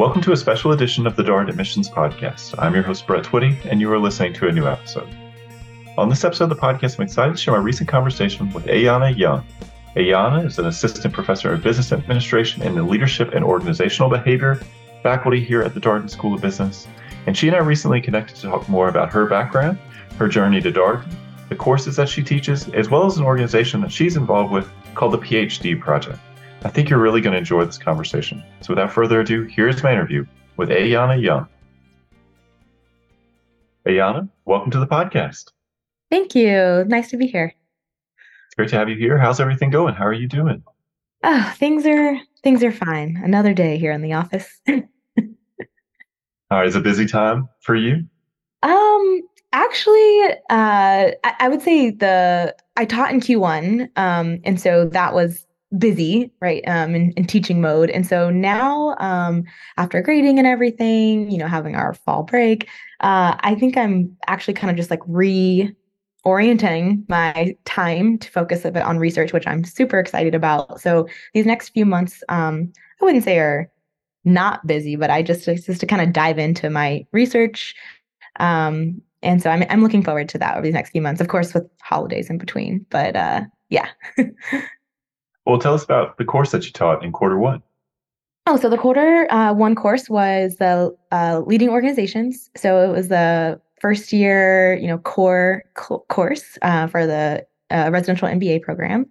Welcome to a special edition of the Darden Admissions Podcast. I'm your host, Brett Twitty, and you are listening to a new episode. On this episode of the podcast, I'm excited to share my recent conversation with Ayana Younge. Ayana is an assistant professor of business administration in the leadership and organizational behavior faculty here at the Darden School of Business. And she and I recently connected to talk more about her background, her journey to Darden, the courses that she teaches, as well as an organization that she's involved with called the PhD Project. I think you're really going to enjoy this conversation. So without further ado, here's my interview with Ayana Younge. Ayana, welcome to the podcast. Thank you. Nice to be here. It's great to have you here. How's everything going? How are you doing? Oh, things are things are fine. Another day here in the office. All right, is a busy time for you? Um, actually, uh, I, I, would say the I taught in Q1, um, and so that was busy, right, um, in, in teaching mode. And so now, um, after grading and everything, you know, having our fall break, uh, I think I'm actually kind of just like reorienting my time to focus a bit on research, which I'm super excited about. So these next few months, um, I wouldn't say are not busy, but I just just to kind of dive into my research. Um, and so I'm I'm looking forward to that over these next few months, of course, with holidays in between. But uh, yeah. well, tell us about the course that you taught in quarter one. Oh, so the quarter uh, one course was the uh, leading organizations. So it was the first year, you know, core co- course uh, for the uh, residential MBA program.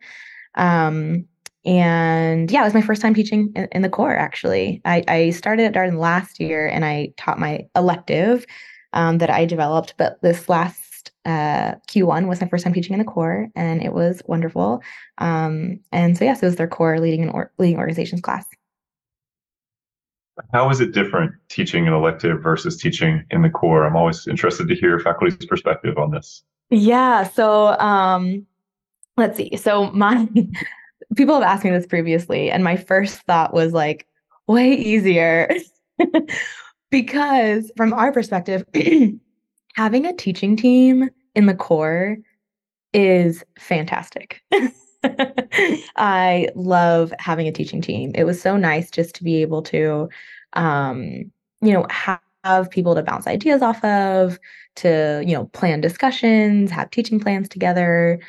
Um, and yeah, it was my first time teaching in, in the core, actually. I, I, started at Darden last year and I taught my elective um, that I developed, but this last uh, Q1 was my first time teaching in the core and it was wonderful. Um, and so, yes, it was their core leading and or, leading organizations class. How is it different teaching an elective versus teaching in the core? I'm always interested to hear faculty's perspective on this. Yeah. So, um, let's see. So, my people have asked me this previously, and my first thought was like, way easier. because from our perspective, having a teaching team in the core is fantastic. I love having a teaching team. It was so nice just to be able to, um, you know, have, people to bounce ideas off of, to, you know, plan discussions, have teaching plans together.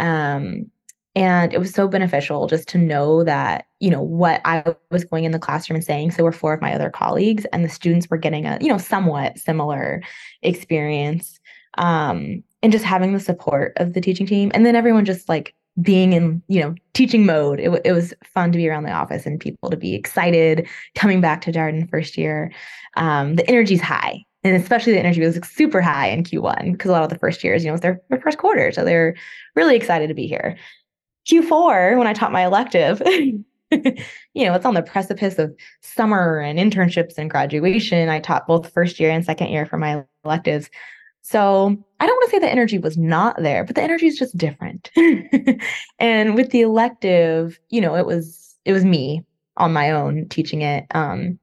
Um, and it was so beneficial just to know that, you know, what I was going in the classroom and saying. So were four of my other colleagues, and the students were getting a, you know, somewhat similar experience. Um, and just having the support of the teaching team. And then everyone just like being in, you know, teaching mode. It, it was fun to be around the office and people to be excited coming back to Darden first year. Um, the energy's high and especially the energy was super high in Q1 because a lot of the first years, you know, it's their, their first quarter. So they're really excited to be here. Q4, when I taught my elective, you know, it's on the precipice of summer and internships and graduation. I taught both first year and second year for my electives. So I don't want to say the energy was not there, but the energy is just different. and with the elective, you know, it was it was me on my own teaching it. Um,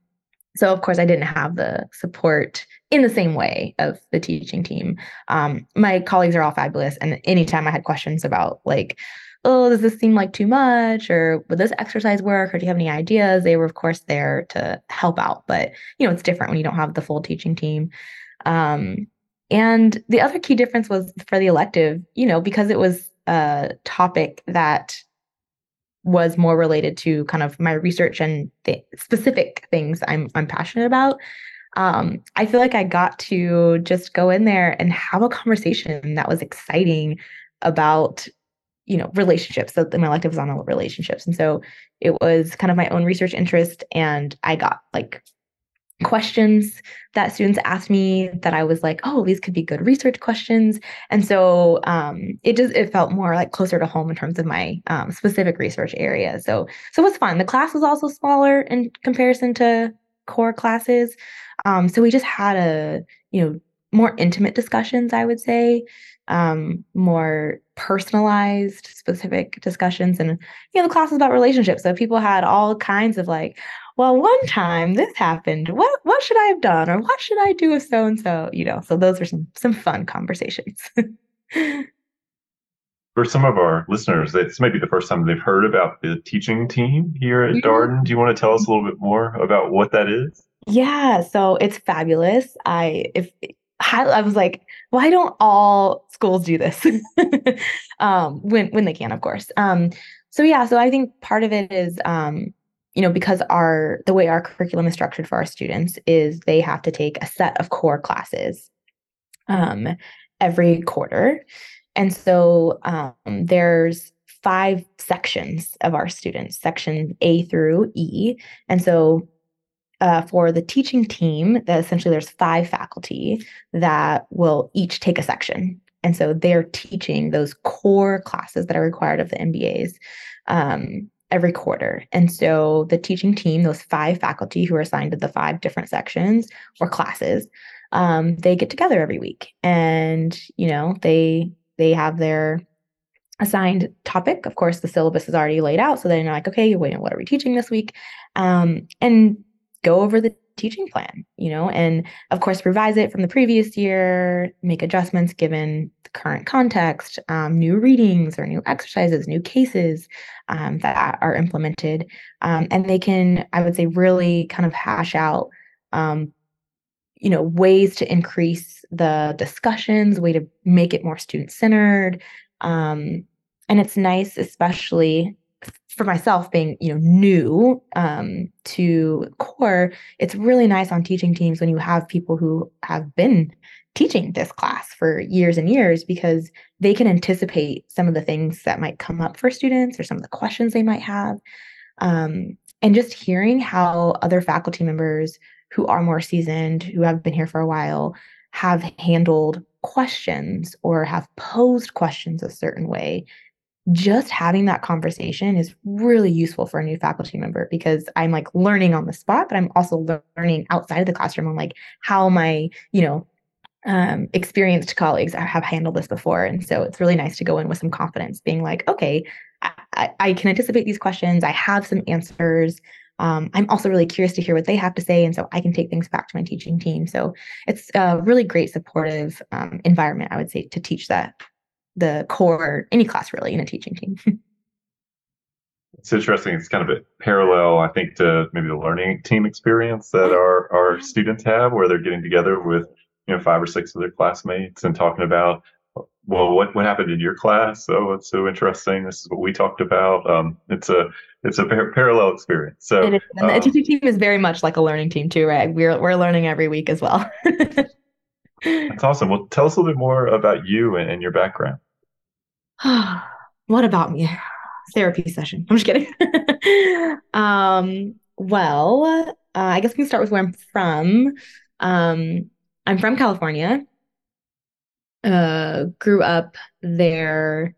so of course I didn't have the support in the same way of the teaching team. Um, my colleagues are all fabulous, and anytime I had questions about like oh, does this seem like too much? Or would this exercise work? Or do you have any ideas? They were, of course, there to help out. But, you know, it's different when you don't have the full teaching team. Um, and the other key difference was for the elective, you know, because it was a topic that was more related to kind of my research and the specific things I'm I'm passionate about. Um, I feel like I got to just go in there and have a conversation that was exciting about you know relationships so my elective was on relationships. And so it was kind of my own research interest and i got like questions that students asked me that i was like oh these could be good research questions. And so um, it just it felt more like closer to home in terms of my um, specific research area. So so it was fun. The class was also smaller in comparison to core classes. Um, so we just had a you know more intimate discussions i would say um, more personalized, specific discussions. And, you know, the class was about relationships. So people had all kinds of like, well, one time this happened. What what should I have done? Or what should I do with so and so? You know, so those were some some fun conversations. For some of our listeners, this may be the first time they've heard about the teaching team here at mm-hmm. Darden. Do you want to tell us a little bit more about what that is? Yeah, so it's fabulous. I if I was like, why don't all schools do this? um, when when they can, of course. Um, so yeah, so I think part of it is um, you know, because our the way our curriculum is structured for our students is they have to take a set of core classes um, every quarter. And so um, there's five sections of our students, section A through E. And so uh, for the teaching team, that essentially there's five faculty that will each take a section. And so they're teaching those core classes that are required of the MBAs um, every quarter. And so the teaching team, those five faculty who are assigned to the five different sections or classes, um, they get together every week and you know they they have their assigned topic. Of course, the syllabus is already laid out, so then you're like, okay, wait, what are we teaching this week? Um, and go over the teaching plan, you know, and of course, revise it from the previous year, make adjustments given the current context, um, new readings or new exercises, new cases um, that are implemented. Um, and they can, I would say, really kind of hash out um, you know ways to increase the discussions way to make it more student centered um, and it's nice especially for myself being you know new um, to core it's really nice on teaching teams when you have people who have been teaching this class for years and years because they can anticipate some of the things that might come up for students or some of the questions they might have um, and just hearing how other faculty members who are more seasoned, who have been here for a while, have handled questions or have posed questions a certain way, just having that conversation is really useful for a new faculty member because I'm like learning on the spot, but I'm also learning outside of the classroom on like how my, you know, um, experienced colleagues have handled this before. And so it's really nice to go in with some confidence, being like, okay, I, I can anticipate these questions. I have some answers um, I'm also really curious to hear what they have to say. And so I can take things back to my teaching team. So it's a really great supportive um, environment, I would say, to teach that the core, any class really in a teaching team. it's interesting. It's kind of a parallel, I think, to maybe the learning team experience that our, our students have, where they're getting together with, you know, five or six of their classmates and talking about well, what, what happened in your class? Oh, it's so interesting. This is what we talked about. Um, it's a it's a par- parallel experience. So and um, the teaching team is very much like a learning team too, right? We're we're learning every week as well. that's awesome. Well, tell us a little bit more about you and, and your background. what about me? Therapy session. I'm just kidding. um, well, uh, I guess we can start with where I'm from. Um, I'm from California uh, grew up there,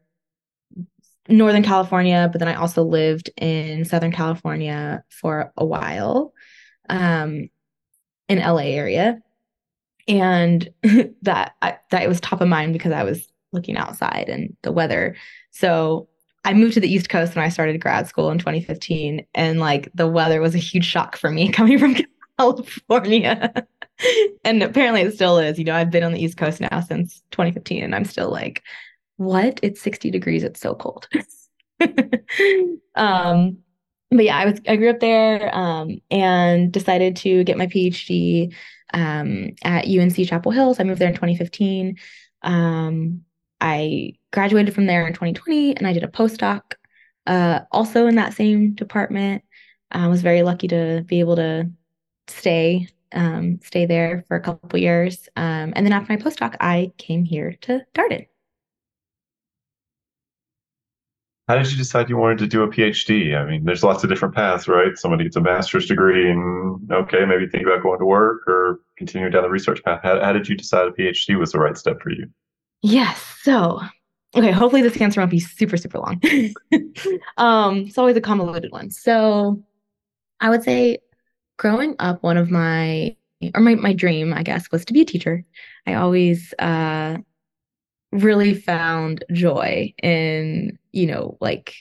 Northern California, but then I also lived in Southern California for a while, um, in LA area, and that I, that was top of mind because I was looking outside and the weather. So I moved to the East Coast when I started grad school in 2015, and like the weather was a huge shock for me coming from California. and apparently it still is. You know, I've been on the East Coast now since 2015 and I'm still like, what? It's 60 degrees. It's so cold. um, but yeah, I was I grew up there um, and decided to get my PhD um, at UNC Chapel Hill. So I moved there in 2015. Um, I graduated from there in 2020 and I did a postdoc uh, also in that same department. I was very lucky to be able to stay um, stay there for a couple years. Um, and then after my postdoc, I came here to Darden. How did you decide you wanted to do a PhD? I mean, there's lots of different paths, right? Somebody gets a master's degree and okay, maybe think about going to work or continue down the research path. How, how did you decide a PhD was the right step for you? Yes. So, okay, hopefully this answer won't be super, super long. um, it's always a convoluted one. So I would say growing up, one of my or my my dream, I guess, was to be a teacher. I always uh really found joy in, you know, like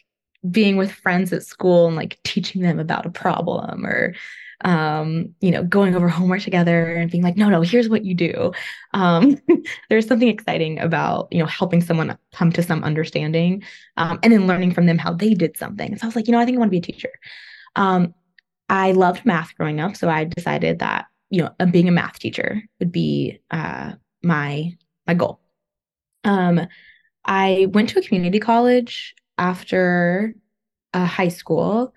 being with friends at school and like teaching them about a problem or um, you know, going over homework together and being like, no, no, here's what you do. Um, there's something exciting about, you know, helping someone come to some understanding um, and then learning from them how they did something. So I was like, you know, I think I want to be a teacher. Um, I loved math growing up, so I decided that you know being a math teacher would be uh, my my goal. Um, I went to a community college after uh, high school.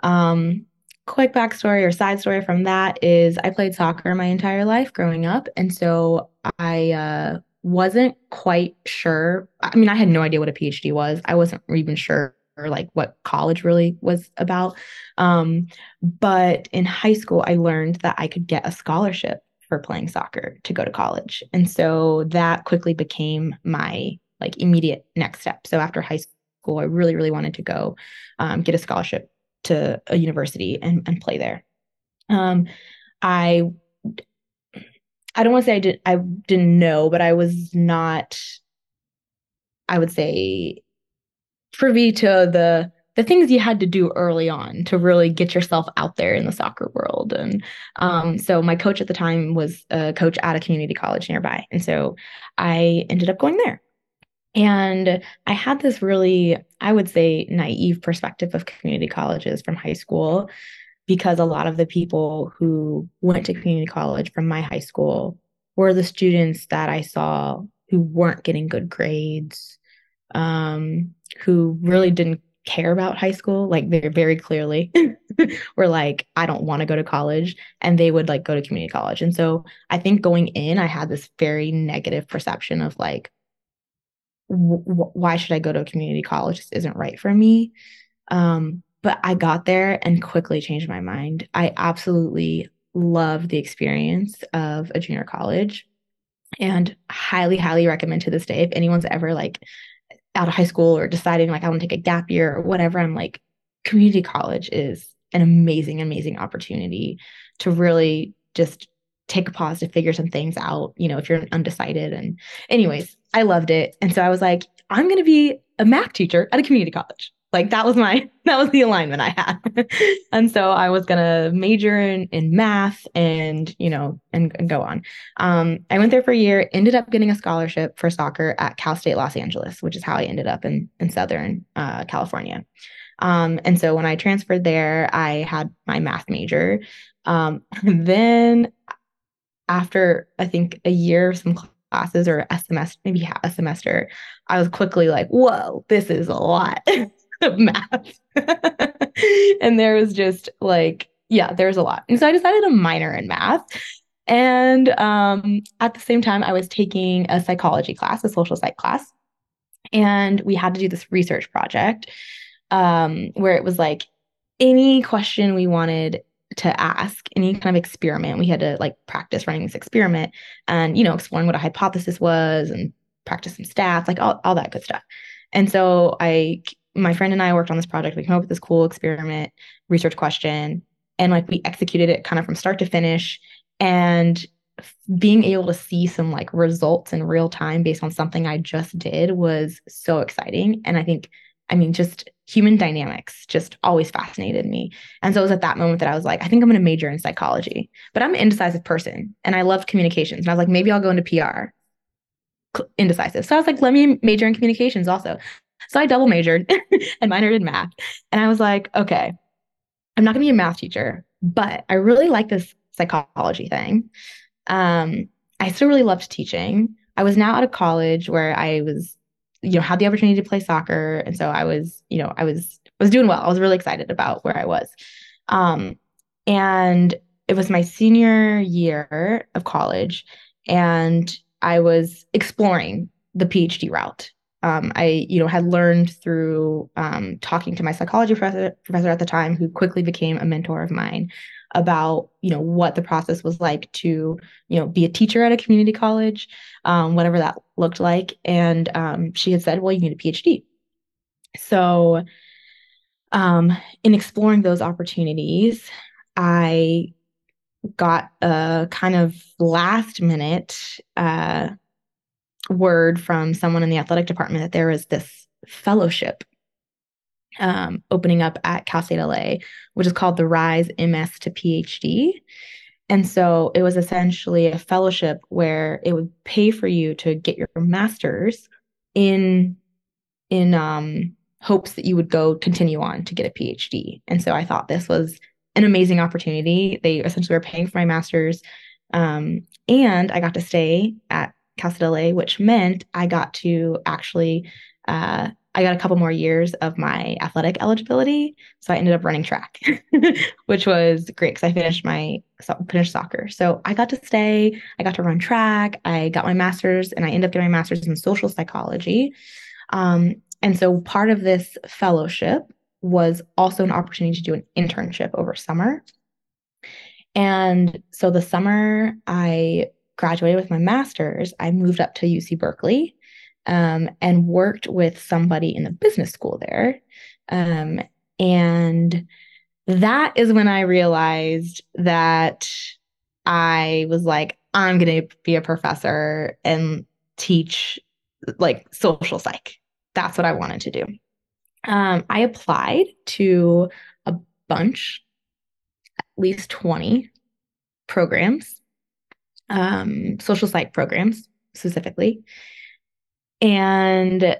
Um, quick backstory or side story from that is I played soccer my entire life growing up, and so I uh, wasn't quite sure. I mean, I had no idea what a PhD was. I wasn't even sure like what college really was about. Um, but in high school, I learned that I could get a scholarship for playing soccer to go to college, and so that quickly became my like immediate next step. So after high school, I really, really wanted to go um, get a scholarship to a university and, and play there. Um, I I don't want to say I did I didn't know, but I was not I would say privy to the the things you had to do early on to really get yourself out there in the soccer world. And um, so my coach at the time was a coach at a community college nearby. And so I ended up going there. And I had this really, I would say, naive perspective of community colleges from high school because a lot of the people who went to community college from my high school were the students that I saw who weren't getting good grades, um, who really didn't care about high school. Like they're very clearly were like, I don't want to go to college. And they would like go to community college. And so I think going in, I had this very negative perception of like, w- why should I go to a community college? This isn't right for me. Um, but I got there and quickly changed my mind. I absolutely love the experience of a junior college and highly, highly recommend to this day if anyone's ever like out of high school or deciding like I want to take a gap year or whatever, I'm like, community college is an amazing, amazing opportunity to really just take a pause to figure some things out, you know, if you're undecided. And, anyways, I loved it. And so I was like, I'm going to be a math teacher at a community college. Like that was my that was the alignment I had. and so I was gonna major in, in math and you know and, and go on. Um, I went there for a year, ended up getting a scholarship for soccer at Cal State Los Angeles, which is how I ended up in in Southern uh, California. Um, and so when I transferred there, I had my math major. Um, then after I think a year of some classes or a semester, maybe a semester, I was quickly like, whoa, this is a lot. Of math. and there was just like, yeah, there's a lot. And so I decided to minor in math. And um, at the same time, I was taking a psychology class, a social psych class. And we had to do this research project um, where it was like any question we wanted to ask, any kind of experiment, we had to like practice running this experiment and, you know, exploring what a hypothesis was and practice some stats, like all, all that good stuff. And so I my friend and I worked on this project. We came up with this cool experiment research question and like we executed it kind of from start to finish and being able to see some like results in real time based on something I just did was so exciting and I think I mean just human dynamics just always fascinated me. And so it was at that moment that I was like I think I'm going to major in psychology. But I'm an indecisive person and I love communications. And I was like maybe I'll go into PR indecisive. So I was like, let me major in communications also. So I double majored and minored in math. And I was like, okay, I'm not going to be a math teacher, but I really like this psychology thing. Um, I still really loved teaching. I was now out of college where I was, you know, had the opportunity to play soccer. And so I was, you know, I was was doing well. I was really excited about where I was. Um, and it was my senior year of college, and I was exploring the PhD route um, I, you know, had learned through um, talking to my psychology professor, professor at the time, who quickly became a mentor of mine, about you know what the process was like to you know be a teacher at a community college, um, whatever that looked like. And um, she had said, "Well, you need a PhD." So, um, in exploring those opportunities, I got a kind of last minute uh, word from someone in the athletic department that there was this fellowship um, opening up at Cal State LA, which is called the Rise MS to PhD. And so it was essentially a fellowship where it would pay for you to get your master's in in um, hopes that you would go continue on to get a PhD. And so I thought this was an amazing opportunity. They essentially were paying for my master's. Um, and I got to stay at Cal LA, which meant I got to actually uh, I got a couple more years of my athletic eligibility, so I ended up running track, which was great because I finished my finished soccer. So I got to stay. I got to run track. I got my master's, and I ended up getting my master's in social psychology. Um, and so part of this fellowship was also an opportunity to do an internship over summer. And so the summer I graduated with my master's, I moved up to UC Berkeley um, and worked with somebody in the business school there. Um, and that is when I realized that I was like, I'm going to be a professor and teach like social psych. That's what I wanted to do. Um, I applied to a bunch, at least 20 programs, um, social psych programs specifically. And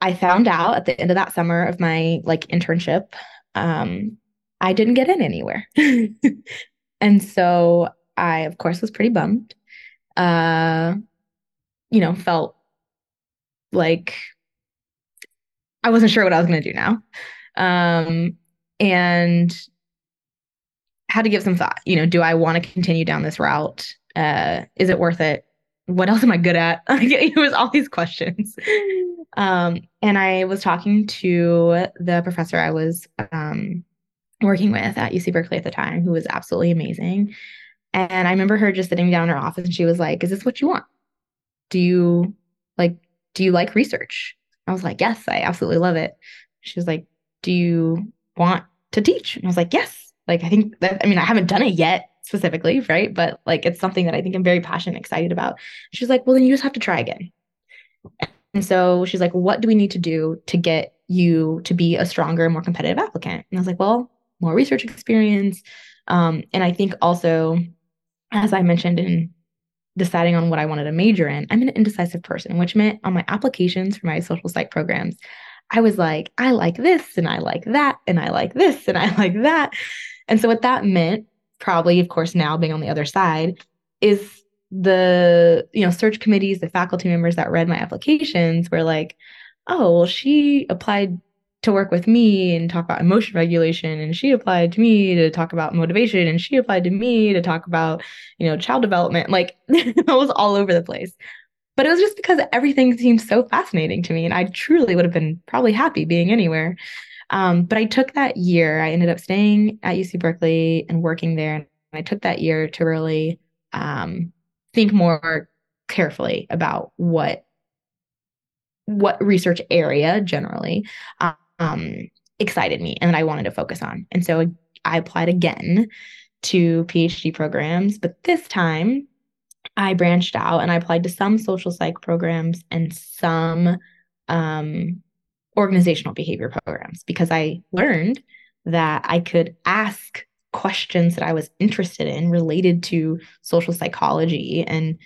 I found out at the end of that summer of my like internship, um, I didn't get in anywhere. and so I, of course, was pretty bummed. Uh, you know, felt like I wasn't sure what I was going to do now. Um, and had to give some thought. You know, do I want to continue down this route? Uh, is it worth it? what else am I good at? it was all these questions. Um, and I was talking to the professor I was um, working with at UC Berkeley at the time, who was absolutely amazing. And I remember her just sitting down in her office and she was like, Is this what you want? Do you like, do you like research? I was like, Yes, I absolutely love it. She was like, Do you want to teach? And I was like, Yes. Like, I think that, I mean, I haven't done it yet specifically, right? But like it's something that I think I'm very passionate excited about. She's like, well, then you just have to try again. And so she's like, what do we need to do to get you to be a stronger, more competitive applicant? And I was like, well, more research experience. Um, and I think also, as I mentioned in deciding on what I wanted to major in, I'm an indecisive person, which meant on my applications for my social psych programs, I was like, I like this and I like that and I like this and I like that. And so what that meant probably, of course, now being on the other side, is the you know search committees, the faculty members that read my applications were like, oh, well, she applied to work with me and talk about emotion regulation and she applied to me to talk about motivation and she applied to me to talk about you know child development. Like it was all over the place. But it was just because everything seemed so fascinating to me and i truly would have been probably happy being anywhere um, but I took that year, I ended up staying at UC Berkeley and working there. And I took that year to really um, think more carefully about what what research area generally um, excited me and that I wanted to focus on. And so I applied again to PhD programs, but this time I branched out and I applied to some social psych programs and some um, organizational behavior programs because I learned that I could ask questions that I was interested in related to social psychology and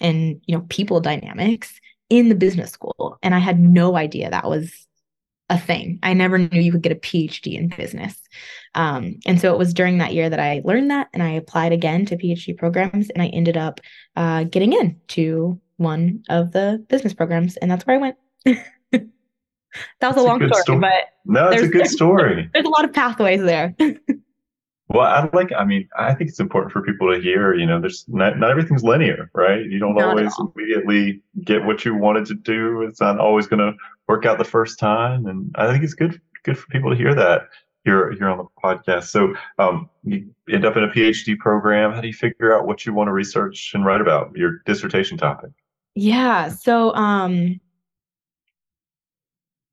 and you know people dynamics in the business school and I had no idea that was a thing. I never knew you could get a PhD in business. Um, and so it was during that year that I learned that and I applied again to PhD programs and I ended up uh, getting into one of the business programs and that's where I went. that was a long a story, story, but no, it's a good story. There's a lot of pathways there. well, I like. I mean, I think it's important for people to hear. You know, there's not not everything's linear, right? You don't not always immediately get what you wanted to do. It's not always going to work out the first time, and I think it's good good for people to hear that here here on the podcast. So, um, you end up in a PhD program. How do you figure out what you want to research and write about? Your dissertation topic. Yeah. So, um,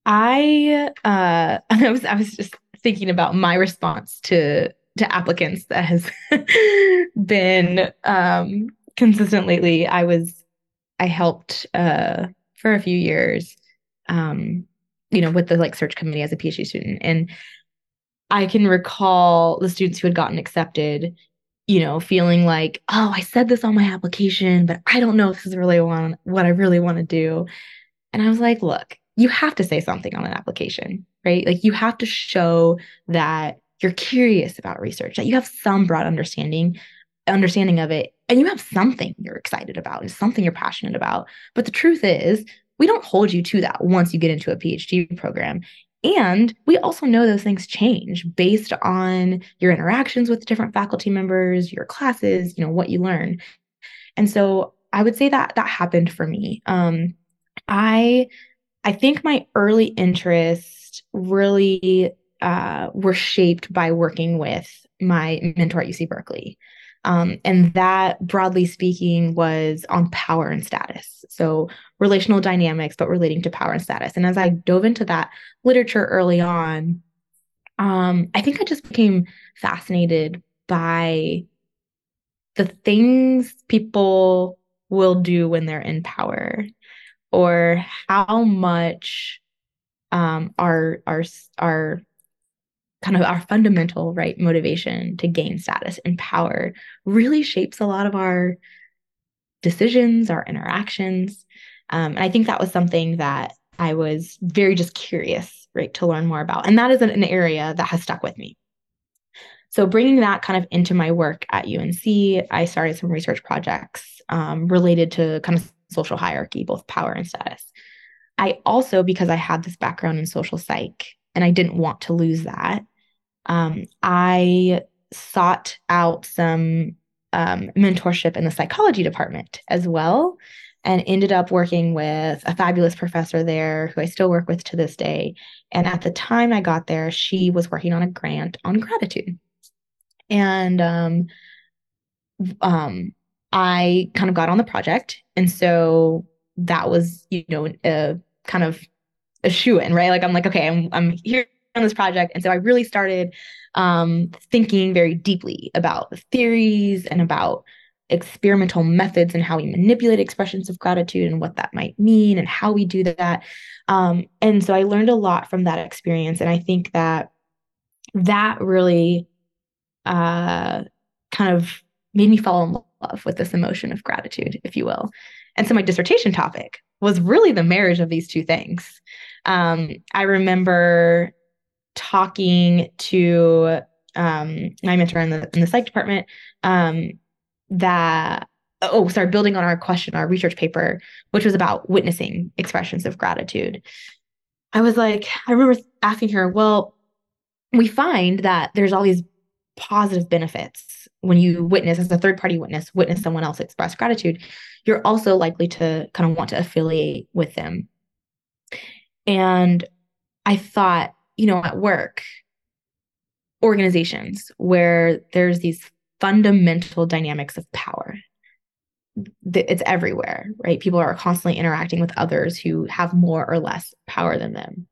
I uh I was I was just thinking about my response to to applicants that has been um consistent lately. I was I helped uh for a few years um you know with the like search committee as a PhD student and I can recall the students who had gotten accepted you know, feeling like, oh, I said this on my application, but I don't know if this is really what I really want to do. And I was like, look, you have to say something on an application, right? Like you have to show that you're curious about research, that you have some broad understanding understanding of it and you have something you're excited about and something you're passionate about. But the truth is, we don't hold you to that once you get into a PhD program. And we also know those things change based on your interactions with different faculty members, your classes, you know, what you learn. And so I would say that that happened for me. Um, I I think my early interest really uh, were shaped by working with my mentor at UC Berkeley. Um, and that, broadly speaking, was on power and status. So, relational dynamics, but relating to power and status. And as I dove into that literature early on, um, I think I just became fascinated by the things people will do when they're in power or how much um, our our our kind of our fundamental right motivation to gain status and power really shapes a lot of our decisions our interactions. Um, and i think that was something that i was very just curious right to learn more about. And that is an, area that has stuck with me. So bringing that kind of into my work at unc i started some research projects um, related to kind of social hierarchy both power and status i also because i had this background in social psych and I didn't want to lose that. Um, I sought out some um, mentorship in the psychology department as well and ended up working with a fabulous professor there who I still work with to this day. And at the time I got there, she was working on a grant on gratitude. And um, um, I kind of got on the project. And so that was, you know, a kind of a shoe in, right? Like I'm like, okay, I'm I'm here on this project. And so I really started um, thinking very deeply about the theories and about experimental methods and how we manipulate expressions of gratitude and what that might mean and how we do that. Um, and so I learned a lot from that experience. And I think that that really uh, kind of made me fall in love with this emotion of gratitude, if you will. And so my dissertation topic was really the marriage of these two things. Um, I remember talking to um, my mentor in the in the psych department um, that oh sorry building on our question our research paper which was about witnessing expressions of gratitude i was like i remember asking her well we find that there's all these positive benefits when you witness as a third party witness witness someone else express gratitude you're also likely to kind of want to affiliate with them and i thought you know, at work, organizations where there's these fundamental dynamics of power. It's everywhere, right? People are constantly interacting with others who have more or less power than them.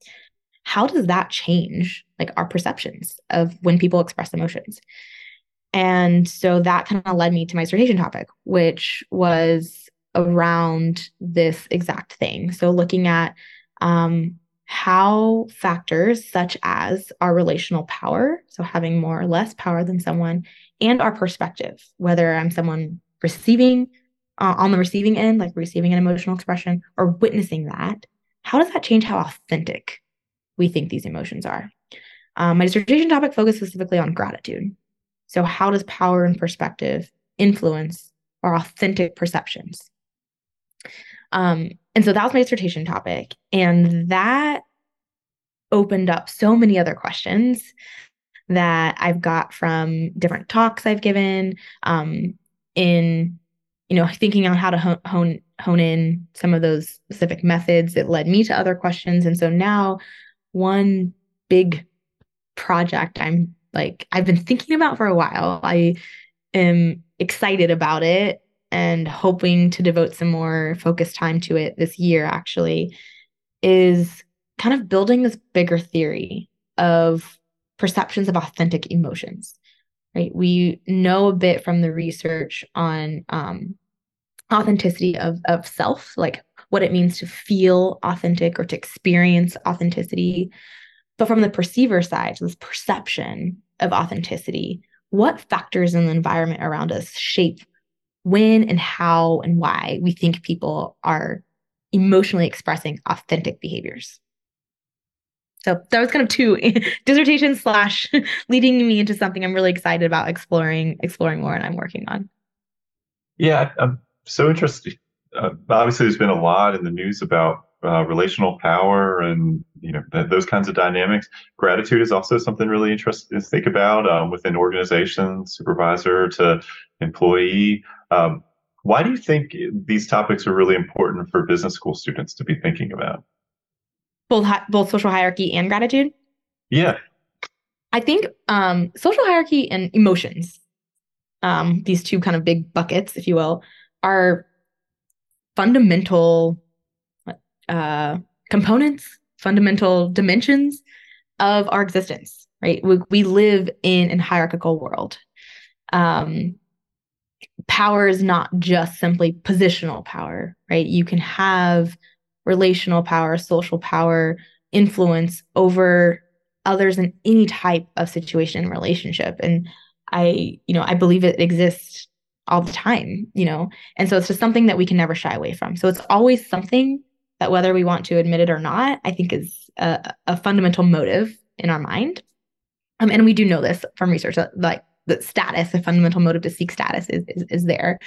How does that change like our perceptions of when people express emotions? And so that kind of led me to my dissertation topic, which was around this exact thing. So looking at um, how factors such as our relational power, so having more or less power than someone, and our perspective, whether I'm someone receiving uh, on the receiving end, like receiving an emotional expression, or witnessing that, how does that change how authentic we think these emotions are? Um, my dissertation topic focused specifically on gratitude. So, how does power and perspective influence our authentic perceptions? Um, and so that was my dissertation topic. And that opened up so many other questions that I've got from different talks I've given um, in, you know, thinking on how to hone, hone hone in some of those specific methods that led me to other questions. And so now one big project I'm like I've been thinking about for a while. I am excited about it and hoping to devote some more focused time to it this year actually is kind of building this bigger theory of perceptions of authentic emotions right we know a bit from the research on um, authenticity of, of self like what it means to feel authentic or to experience authenticity but from the perceiver side so this perception of authenticity what factors in the environment around us shape when and how and why we think people are emotionally expressing authentic behaviors. So that was kind of two dissertation slash leading me into something I'm really excited about exploring exploring more and I'm working on. Yeah, I'm so interested. Uh, obviously, there's been a lot in the news about uh, relational power and you know th- those kinds of dynamics. Gratitude is also something really interesting to think about um, within organizations, supervisor to employee. Um, why do you think these topics are really important for business school students to be thinking about? Both hi- both social hierarchy and gratitude. Yeah, I think um, social hierarchy and emotions, um, these two kind of big buckets, if you will, are fundamental uh, components, fundamental dimensions of our existence, right? We, we live in a hierarchical world. Um, power is not just simply positional power, right? You can have relational power, social power, influence over others in any type of situation and relationship. And I, you know, I believe it exists all the time, you know, and so it's just something that we can never shy away from. So it's always something that whether we want to admit it or not, I think is a, a fundamental motive in our mind. Um, and we do know this from research that like the status, a fundamental motive to seek status is, is, is there.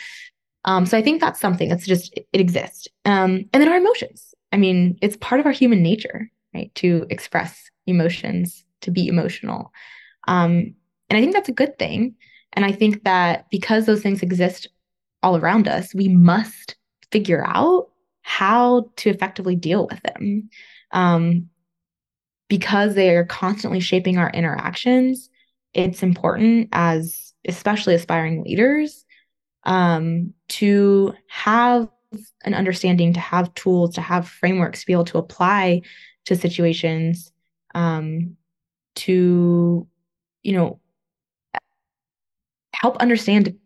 Um, so I think that's something that's just, it exists. Um, and then our emotions. I mean, it's part of our human nature, right? To express emotions, to be emotional. Um, and I think that's a good thing. And I think that because those things exist all around us, we must figure out how to effectively deal with them. Um, because they are constantly shaping our interactions, it's important as especially aspiring leaders um, to have an understanding, to have tools, to have frameworks to be able to apply to situations um, to, you know, help understand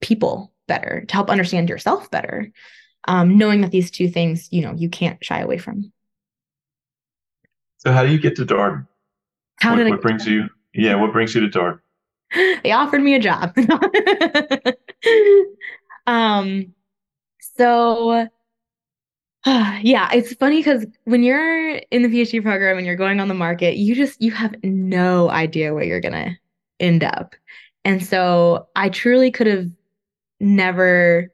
people better, to help understand yourself better, um, knowing that these two things, you know, you can't shy away from. So, how do you get to Darden? How what, did what brings you? Yeah, what brings you to Darden? they offered me a job. um, so yeah, it's funny because when you're in the PhD program and you're going on the market, you just you have no idea where you're gonna end up. And so I truly could have never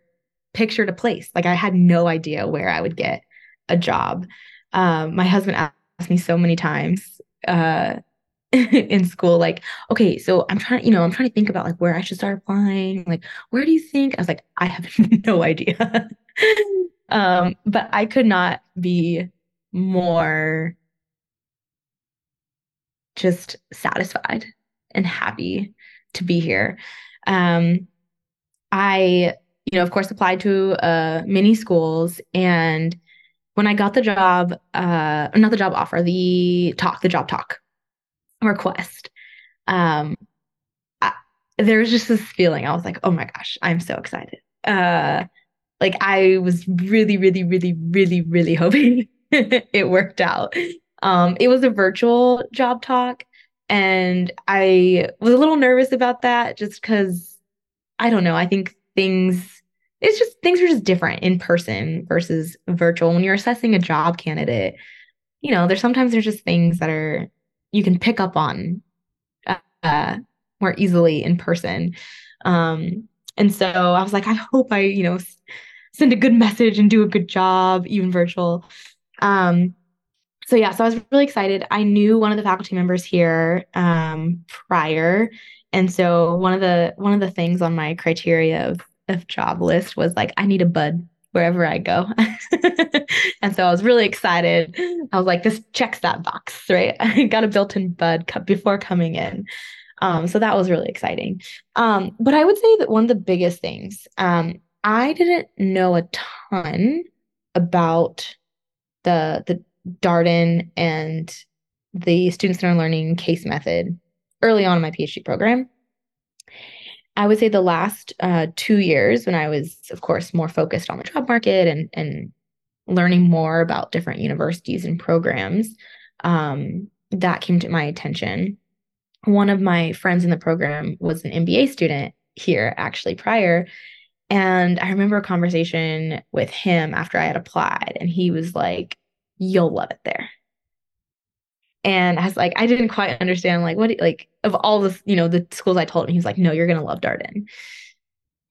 pictured a place. Like I had no idea where I would get a job. Um, my husband asked me so many times uh, in school, like, okay, so I'm trying, you know, I'm trying to think about like where I should start applying. Like, where do you think? I was like, I have no idea. um, but I could not be more just satisfied and happy to be here. Um, I, you know, of course, applied to uh, many schools, and when I got the job, uh, not the job offer, the talk, the job talk request, um, I, there was just this feeling. I was like, oh my gosh, I'm so excited. Uh, like I was really, really, really, really, really hoping it worked out. Um, it was a virtual job talk, and I was a little nervous about that just because I don't know. I think things, it's just things are just different in person versus virtual. When you're assessing a job candidate, you know, there's sometimes there's just things that are, you can pick up on uh, more easily in person. Um, and so I was like, I hope I, you know, send a good message and do a good job, even virtual. Um, so yeah, so I was really excited. I knew one of the faculty members here um, prior, and so one of the one of the things on my criteria of, of job list was like I need a bud wherever I go. and so I was really excited. I was like, this checks that box, right? I got a built-in bud before coming in. Um, so that was really exciting. Um, but I would say that one of the biggest things, um, I didn't know a ton about the the Darden and the student centered learning case method early on in my PhD program. I would say the last uh, two years, when I was, of course, more focused on the job market and and learning more about different universities and programs, um, that came to my attention. One of my friends in the program was an MBA student here, actually prior, and I remember a conversation with him after I had applied, and he was like, You'll love it there. And I was like, I didn't quite understand like what like of all the you know the schools I told him, he was like, no, you're gonna love Darden.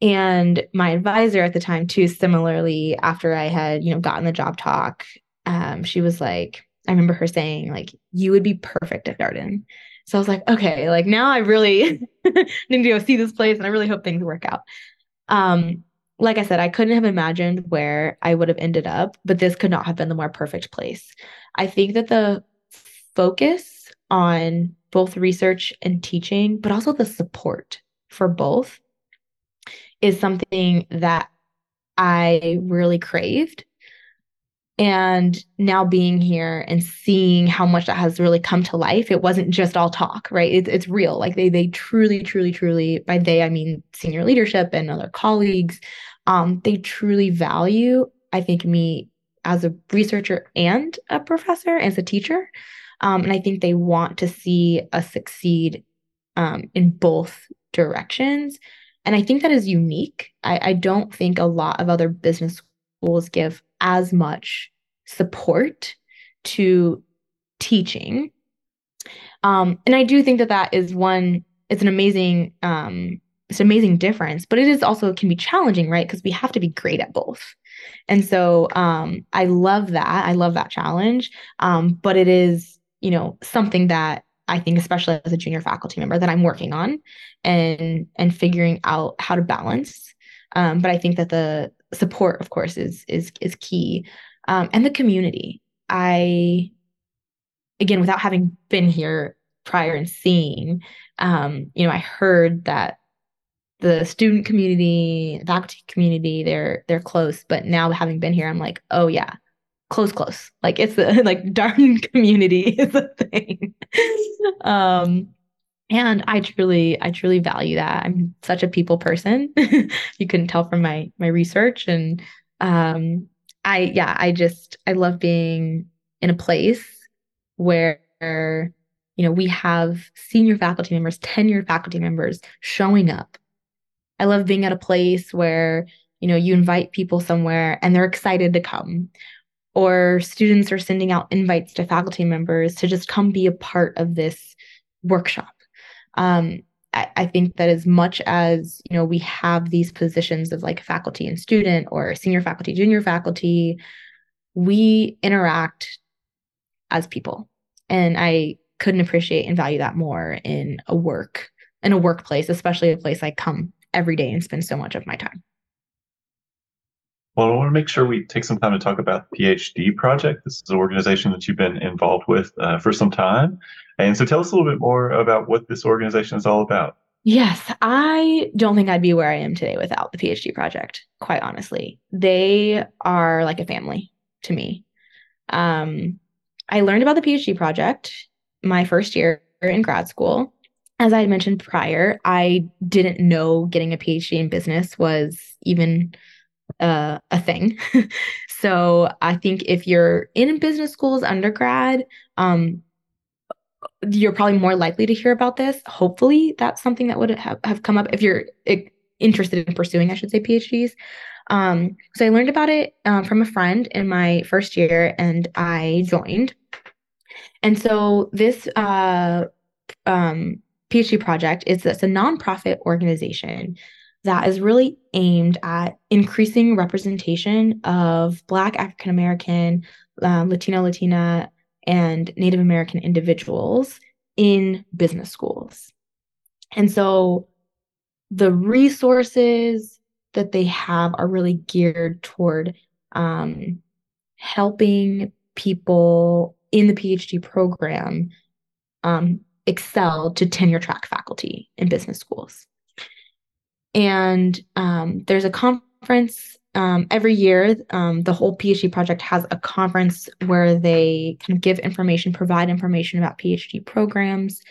And my advisor at the time too, similarly, after I had you know gotten the job talk, um, she was like, I remember her saying like, you would be perfect at Darden. So I was like, okay, like now I really need to go see this place, and I really hope things work out. Um, like I said, I couldn't have imagined where I would have ended up, but this could not have been the more perfect place. I think that the focus on both research and teaching, but also the support for both is something that I really craved. And now being here and seeing how much that has really come to life, it wasn't just all talk, right? It's it's real. Like they they truly, truly, truly, by they I mean senior leadership and other colleagues, um, they truly value, I think, me as a researcher and a professor, as a teacher. Um, and I think they want to see us succeed um, in both directions. And I think that is unique. I, I don't think a lot of other business schools give as much support to teaching. Um, and I do think that that is one, it's an amazing, um, it's an amazing difference, but it is also can be challenging, right? Because we have to be great at both. And so um, I love that. I love that challenge. Um, but it is you know, something that I think, especially as a junior faculty member, that I'm working on and and figuring out how to balance. Um, but I think that the support, of course, is is is key, um, and the community. I, again, without having been here prior and seeing, um, you know, I heard that the student community, faculty community, they're they're close. But now having been here, I'm like, oh yeah, close close. Like it's the like Darden community is a thing. Um and i truly i truly value that. I'm such a people person. You couldn't tell from my my research. And um i yeah i just i love being in a place where you know we have senior faculty members tenured faculty members showing up. I love being at a place where you know you invite people somewhere and they're excited to come or students are sending out invites to faculty members to just come be a part of this workshop. Um, I, I, think that as much as you know we have these positions of like faculty and student or senior faculty, junior faculty, we interact as people, and I couldn't appreciate and value that more in a work in a workplace, especially a place I come every day and spend so much of my time. Well, I want to make sure we take some time to talk about the PhD project. This is an organization that you've been involved with uh, for some time. And so tell us a little bit more about what this organization is all about. Yes, I don't think I'd be where I am today without the PhD project, quite honestly. They are like a family to me. Um, I learned about the PhD project my first year in grad school. As I had mentioned prior, I didn't know getting a PhD in business was even uh, a thing. so I think if you're in business schools undergrad, um, you're probably more likely to hear about this. Hopefully, that's something that would have, have come up if you're interested in pursuing, I should say, PhDs. Um, so I learned about it um, from a friend in my first year, and I joined. And so this uh, um, PhD project is it's a nonprofit organization that is really aimed at increasing representation of Black, African American, um, Latino, Latina, and Native American individuals in business schools. And so the resources that they have are really geared toward um, helping people in the PhD program um, excel to tenure track faculty in business schools. And um, there's a conference um, every year. Um, the whole PhD project has a conference where they kind of give information, provide information about PhD programs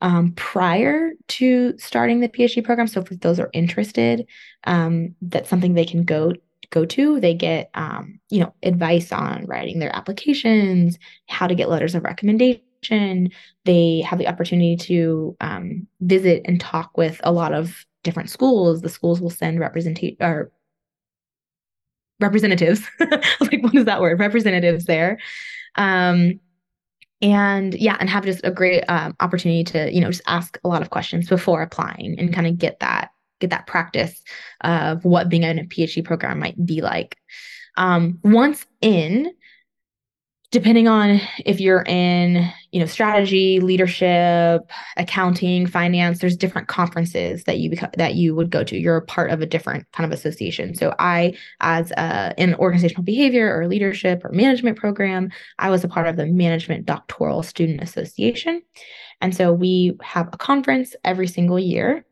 um, prior to starting the PhD program. So if those are interested, um, that's something they can go go to. They get um, you know advice on writing their applications, how to get letters of recommendation. They have the opportunity to um, visit and talk with a lot of different schools, the schools will send representate or representatives. like, what is that word? Representatives there. Um, and yeah and have just a great um, opportunity to you know just ask a lot of questions before applying and kind of get that get that practice of what being in a phd program might be like um, once in depending on if you're in you know strategy leadership accounting finance there's different conferences that you beca- that you would go to. You're a part of a different kind of association. So i as a, in organizational behavior or leadership or management program i was a part of the management doctoral student association. And so we have a conference every single year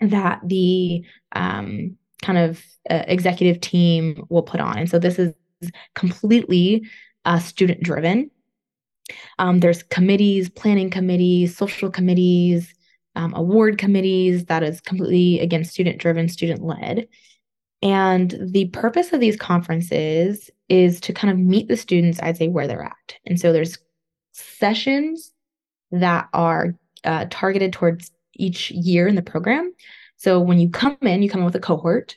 that the um, kind of uh, executive team will put on. And so this is completely uh, student driven. Um, there's committees, planning committees, social committees, um, award committees that is completely, again, student driven, student led. And the purpose of these conferences is to kind of meet the students, I'd say, where they're at. And so there's sessions that are uh, targeted towards each year in the program. So when you come in, you come in with a cohort.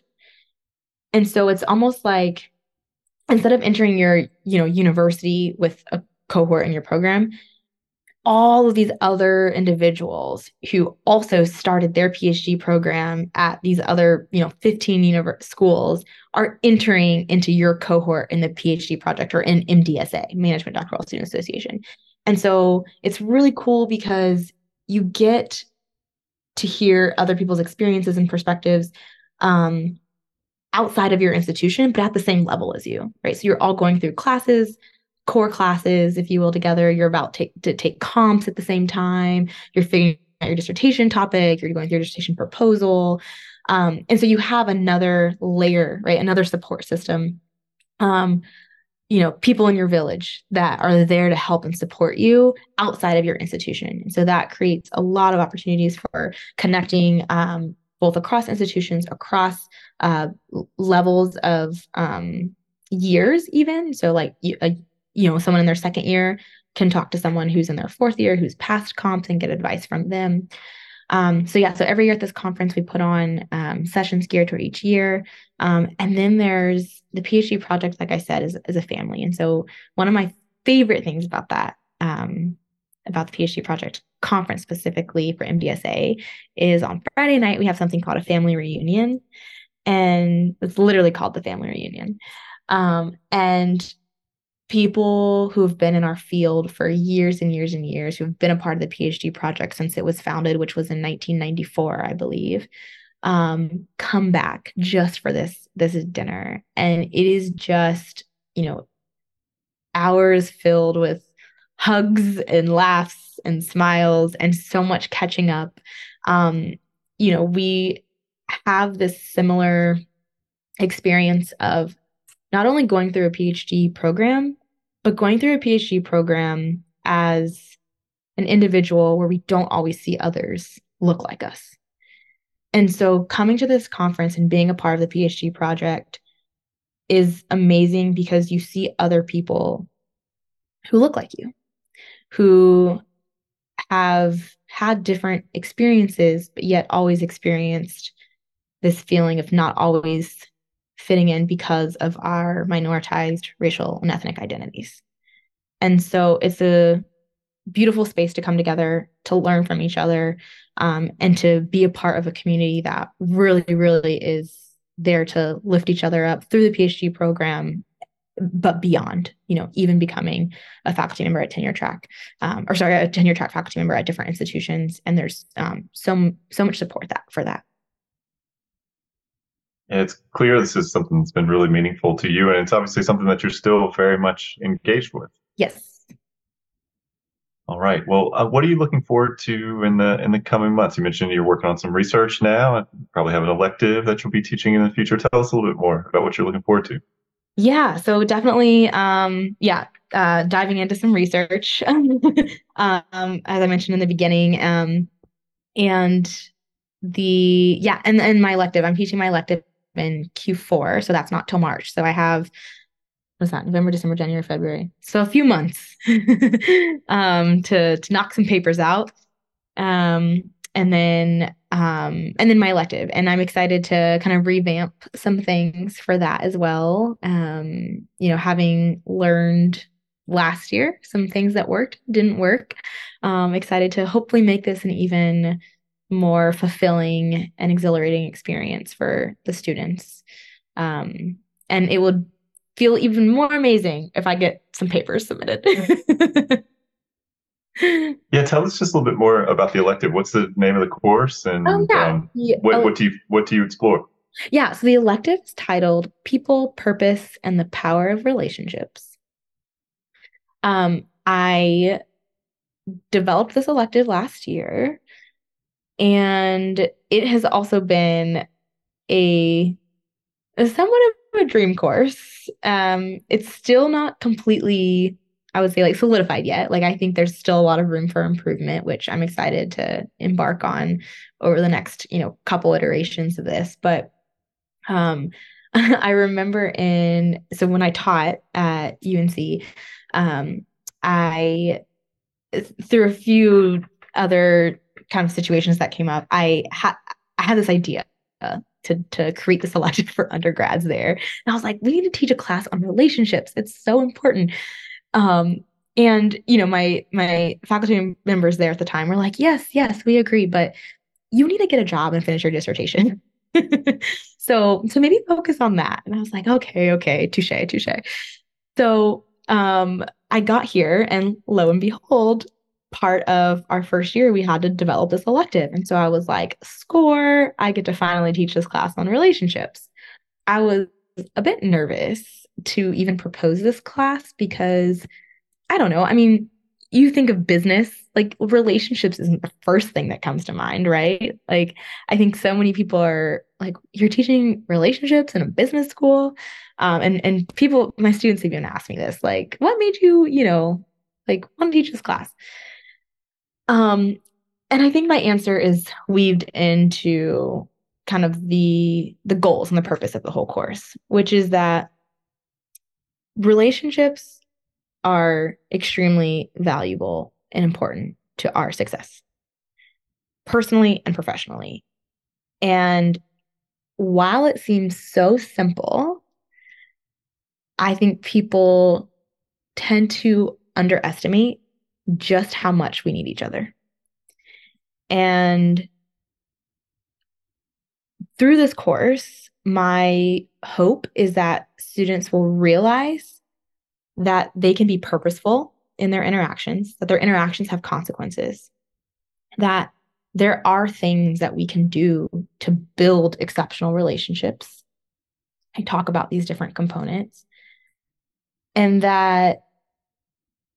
And so it's almost like instead of entering your you know university with a cohort in your program all of these other individuals who also started their phd program at these other you know 15 univer- schools are entering into your cohort in the phd project or in mdsa management doctoral student association. And so it's really cool because you get to hear other people's experiences and perspectives um, outside of your institution, but at the same level as you, right? So you're all going through classes, core classes, if you will, together. You're about to, to take comps at the same time. You're figuring out your dissertation topic. You're going through your dissertation proposal. Um, and so you have another layer, right? Another support system. Um, you know, people in your village that are there to help and support you outside of your institution. And so that creates a lot of opportunities for connecting um, both across institutions, across uh, levels of um, years, even. So, like, you, uh, you know, someone in their second year can talk to someone who's in their fourth year who's past comps and get advice from them. Um, so yeah, so every year at this conference we put on um, sessions geared toward each year, um, and then there's the PhD project. Like I said, is is a family, and so one of my favorite things about that um, about the PhD project conference specifically for MDSA is on Friday night we have something called a family reunion, and it's literally called the family reunion. Um, and people who have been in our field for years and years and years, who've been a part of the PhD project since it was founded, which was in 1994, I believe, um, come back just for this this dinner, and it is just you know hours filled with hugs and laughs and smiles and so much catching up. Um, you know, we have this similar experience of not only going through a PhD program, but going through a PhD program as an individual where we don't always see others look like us. And so coming to this conference and being a part of the PhD project is amazing because you see other people who look like you, who have had different experiences, but yet always experienced this feeling of not always fitting in because of our minoritized racial and ethnic identities. And so it's a beautiful space to come together, to learn from each other, um, and to be a part of a community that really, really is there to lift each other up through the PhD program, but beyond, you know, even becoming a faculty member at tenure track, um, or sorry, a tenure track faculty member at different institutions. And there's um, so so much support that for that. And it's clear this is something that's been really meaningful to you, and it's obviously something that you're still very much engaged with. Yes. All right. Well, uh, what are you looking forward to in the in the coming months? You mentioned you're working on some research now, and probably have an elective that you'll be teaching in the future. Tell us a little bit more about what you're looking forward to. Yeah. So definitely, um, yeah, uh, diving into some research, um, as I mentioned in the beginning, um, and the yeah, and and my elective. I'm teaching my elective in Q4, so that's not till March. So I have what's that? November, December, January, February. So a few months um, to to knock some papers out, um, and then um, and then my elective. And I'm excited to kind of revamp some things for that as well. Um, you know, having learned last year, some things that worked, didn't work. Um, excited to hopefully make this an even more fulfilling and exhilarating experience for the students. Um, and it would feel even more amazing if I get some papers submitted. yeah, tell us just a little bit more about the elective. What's the name of the course, and oh, yeah. um, yeah. what, what do you what do you explore? Yeah, so the elective is titled "People, Purpose, and the Power of Relationships." Um, I developed this elective last year, and it has also been a, somewhat of a dream course. Um, it's still not completely I would say like solidified yet. Like I think there's still a lot of room for improvement, which I'm excited to embark on over the next, you know, couple iterations of this. But um I remember in so when I taught at UNC, um, I through a few other kind of situations that came up, I had I had this idea to to create this elective for undergrads there. And I was like, we need to teach a class on relationships. It's so important. Um, and you know, my my faculty members there at the time were like, "Yes, yes, we agree, but you need to get a job and finish your dissertation." so, so maybe focus on that. And I was like, "Okay, okay, touche, touche." So, um, I got here, and lo and behold, part of our first year, we had to develop this elective. And so I was like, score, I get to finally teach this class on relationships. I was a bit nervous to even propose this class because I don't know. I mean, you think of business, like relationships isn't the first thing that comes to mind, right? Like, I think so many people are like, you're teaching relationships in a business school. Um, and and people, my students even ask me this, like, what made you, you know, like want to teach this class? Um, and I think my answer is weaved into kind of the the goals and the purpose of the whole course, which is that relationships are extremely valuable and important to our success, personally and professionally. And while it seems so simple, I think people tend to underestimate just how much we need each other. And through this course, my hope is that students will realize that they can be purposeful in their interactions, that their interactions have consequences, that there are things that we can do to build exceptional relationships. I talk about these different components. And that,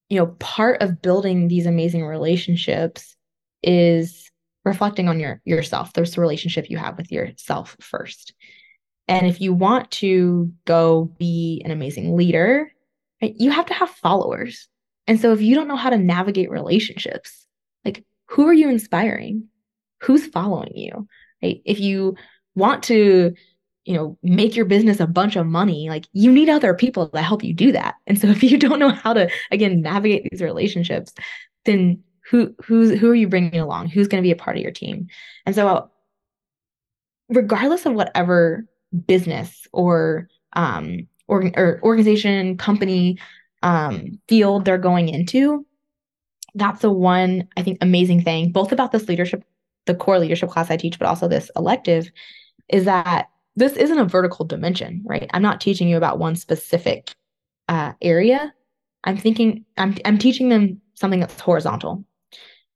you know, part of building these amazing relationships is reflecting on your yourself. There's the relationship you have with yourself first. And if you want to go be an amazing leader, right, you have to have followers. And so if you don't know how to navigate relationships, like who are you inspiring? Who's following you? Right? If you want to, you know, make your business a bunch of money, like you need other people to help you do that. And so if you don't know how to again navigate these relationships, then who who's who are you bringing along? Who's going to be a part of your team? And so regardless of whatever business or um, or, or organization, company, um, field they're going into, that's the one I think amazing thing, both about this leadership, the core leadership class I teach, but also this elective, is that this isn't a vertical dimension, right? I'm not teaching you about one specific uh, area. I'm thinking I'm I'm teaching them something that's horizontal,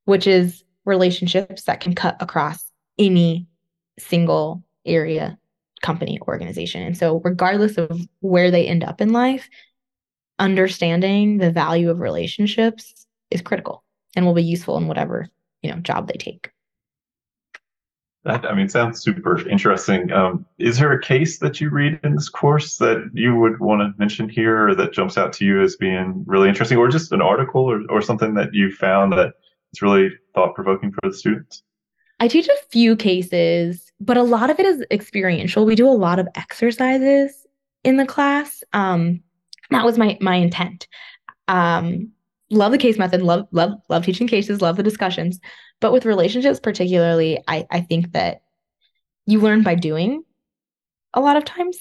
which is relationships that can cut across any single area company organization. And so, regardless of where they end up in life, understanding the value of relationships is critical and will be useful in whatever you know job they take. That I mean, sounds super interesting. Um, is there a case that you read in this course that you would want to mention here, or that jumps out to you as being really interesting, or just an article or, or something that you found that is really thought provoking for the students? I teach a few cases, but a lot of it is experiential. We do a lot of exercises in the class. Um, that was my my intent. Um, love the case method, love love love teaching cases, love the discussions. But with relationships particularly, I I think that you learn by doing a lot of times.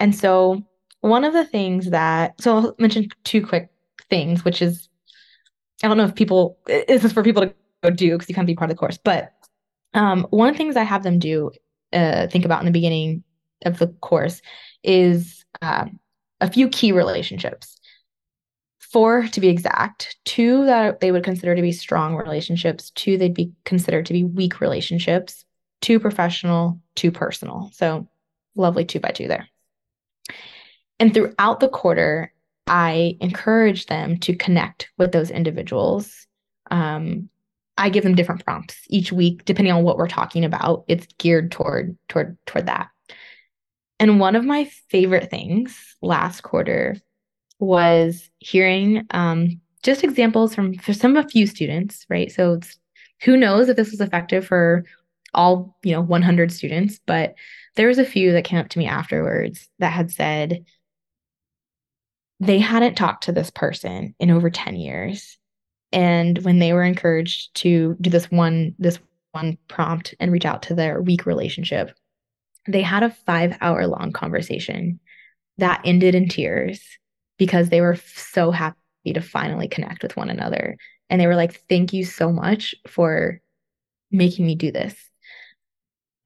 And so one of the things that so I'll mention two quick things, which is I don't know if people this is for people to go do because you can't be part of the course, but um, one of the things I have them do, uh, think about in the beginning of the course, is um, a few key relationships. Four to be exact, two that they would consider to be strong relationships, two they'd be considered to be weak relationships, two professional, two personal. So lovely two by two there. And throughout the quarter, I encourage them to connect with those individuals. Um, I give them different prompts each week, depending on what we're talking about. It's geared toward toward toward that. And one of my favorite things last quarter was hearing um, just examples from for some of a few students, right? So who knows if this was effective for all you know 100 students, but there was a few that came up to me afterwards that had said they hadn't talked to this person in over 10 years and when they were encouraged to do this one this one prompt and reach out to their weak relationship they had a 5 hour long conversation that ended in tears because they were so happy to finally connect with one another and they were like thank you so much for making me do this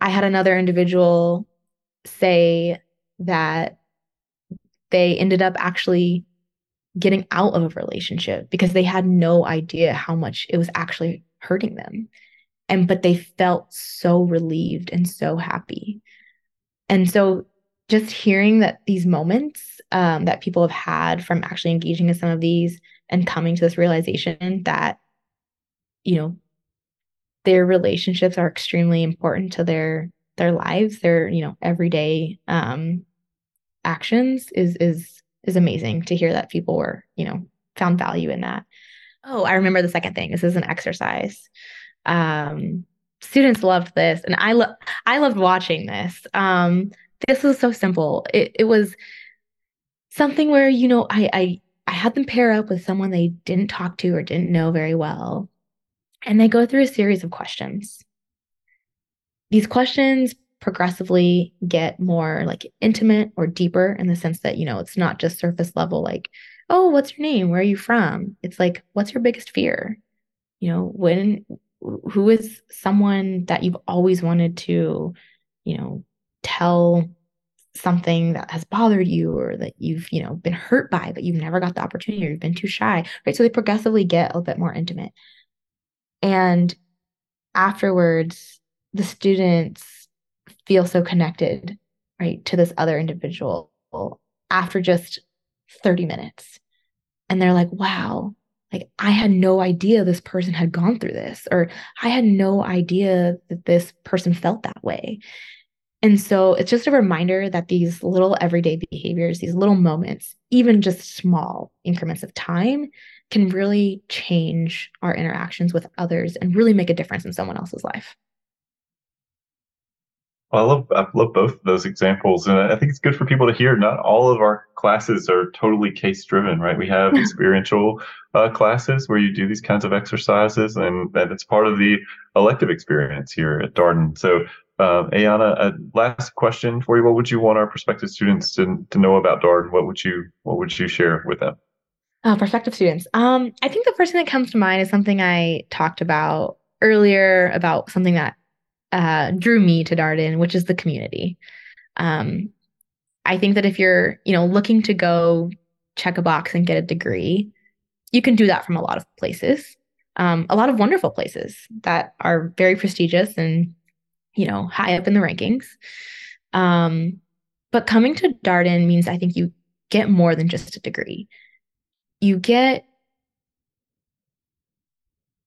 i had another individual say that they ended up actually getting out of a relationship because they had no idea how much it was actually hurting them. And but they felt so relieved and so happy. And so just hearing that these moments um, that people have had from actually engaging in some of these and coming to this realization that, you know, their relationships are extremely important to their their lives, their, you know, everyday um, actions is is is amazing to hear that people were, you know, found value in that. Oh, I remember the second thing. This is an exercise. Um, students loved this, and I love I loved watching this. Um, this was so simple. It it was something where you know I I I had them pair up with someone they didn't talk to or didn't know very well, and they go through a series of questions. These questions progressively get more like intimate or deeper in the sense that, you know, it's not just surface level, like, oh, what's your name? Where are you from? It's like, what's your biggest fear? You know, when, who is someone that you've always wanted to, you know, tell something that has bothered you or that you've, you know, been hurt by, but you've never got the opportunity or you've been too shy, right? So they progressively get a little bit more intimate. And afterwards, the students feel so connected, right, to this other individual after just 30 minutes. And they're like, wow, like I had no idea this person had gone through this, or I had no idea that this person felt that way. And so it's just a reminder that these little everyday behaviors, these little moments, even just small increments of time, can really change our interactions with others and really make a difference in someone else's life. Well, I love I love both of those examples, and I think it's good for people to hear. Not all of our classes are totally case driven, right? We have experiential uh, classes where you do these kinds of exercises, and, and it's part of the elective experience here at Darden. So, um, Ayana, a last question for you: What would you want our prospective students to to know about Darden? What would you What would you share with them? Uh, prospective students. Um, I think the first thing that comes to mind is something I talked about earlier about something that uh, drew me to Darden, which is the community. Um, I think that if you're, you know, looking to go check a box and get a degree, you can do that from a lot of places, um, a lot of wonderful places that are very prestigious and, you know, high up in the rankings. Um, but coming to Darden means I think you get more than just a degree. You get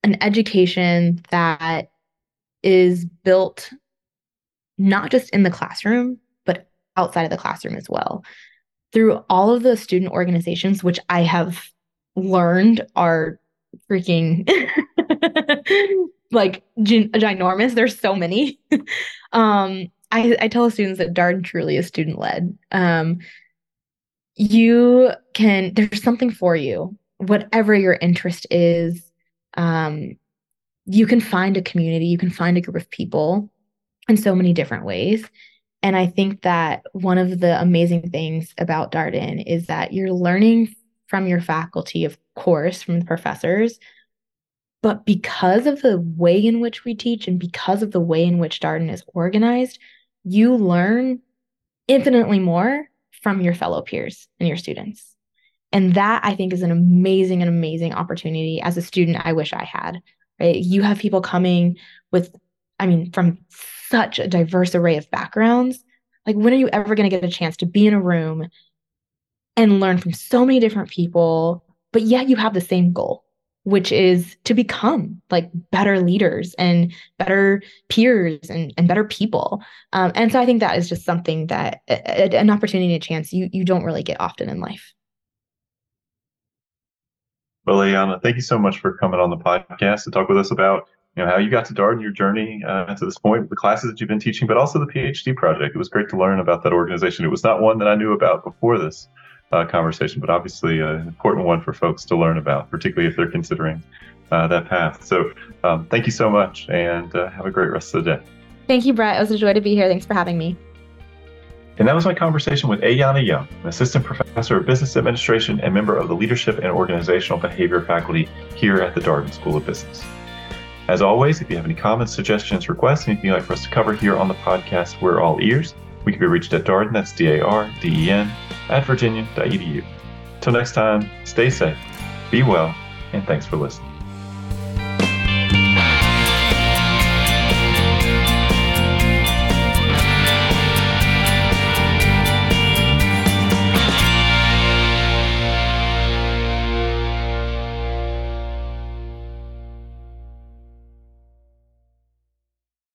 an education that is built not just in the classroom, but outside of the classroom as well. Through all of the student organizations, which I have learned are freaking like gin- ginormous. There's so many. um, I, I tell the students that Darden truly is student led. Um, you can, there's something for you, whatever your interest is. Um, you can find a community, you can find a group of people in so many different ways. And I think that one of the amazing things about Darden is that you're learning from your faculty of course from the professors. But because of the way in which we teach and because of the way in which Darden is organized, you learn infinitely more from your fellow peers and your students. And that I think is an amazing and amazing opportunity as a student I wish I had. Right? You have people coming with I mean from such a diverse array of backgrounds. Like when are you ever going to get a chance to be in a room and learn from so many different people, but yet you have the same goal, which is to become like better leaders and better peers and, and better people. Um, and so I think that is just something that a, an opportunity, a chance you you don't really get often in life. Well, Ayana, thank you so much for coming on the podcast to talk with us about you know how you got to Darden, your journey uh, to this point, the classes that you've been teaching, but also the PhD project. It was great to learn about that organization. It was not one that I knew about before this uh, conversation, but obviously an important one for folks to learn about, particularly if they're considering uh, that path. So, um, thank you so much, and uh, have a great rest of the day. Thank you, Brett. It was a joy to be here. Thanks for having me. And that was my conversation with Ayana Younge, an assistant professor of business administration and member of the leadership and organizational behavior faculty here at the Darden School of Business. As always, if you have any comments, suggestions, requests, anything you'd like for us to cover here on the podcast, we're all ears. We can be reached at Darden, that's D A R D E N, at virginia.edu. Till next time, stay safe, be well, and thanks for listening.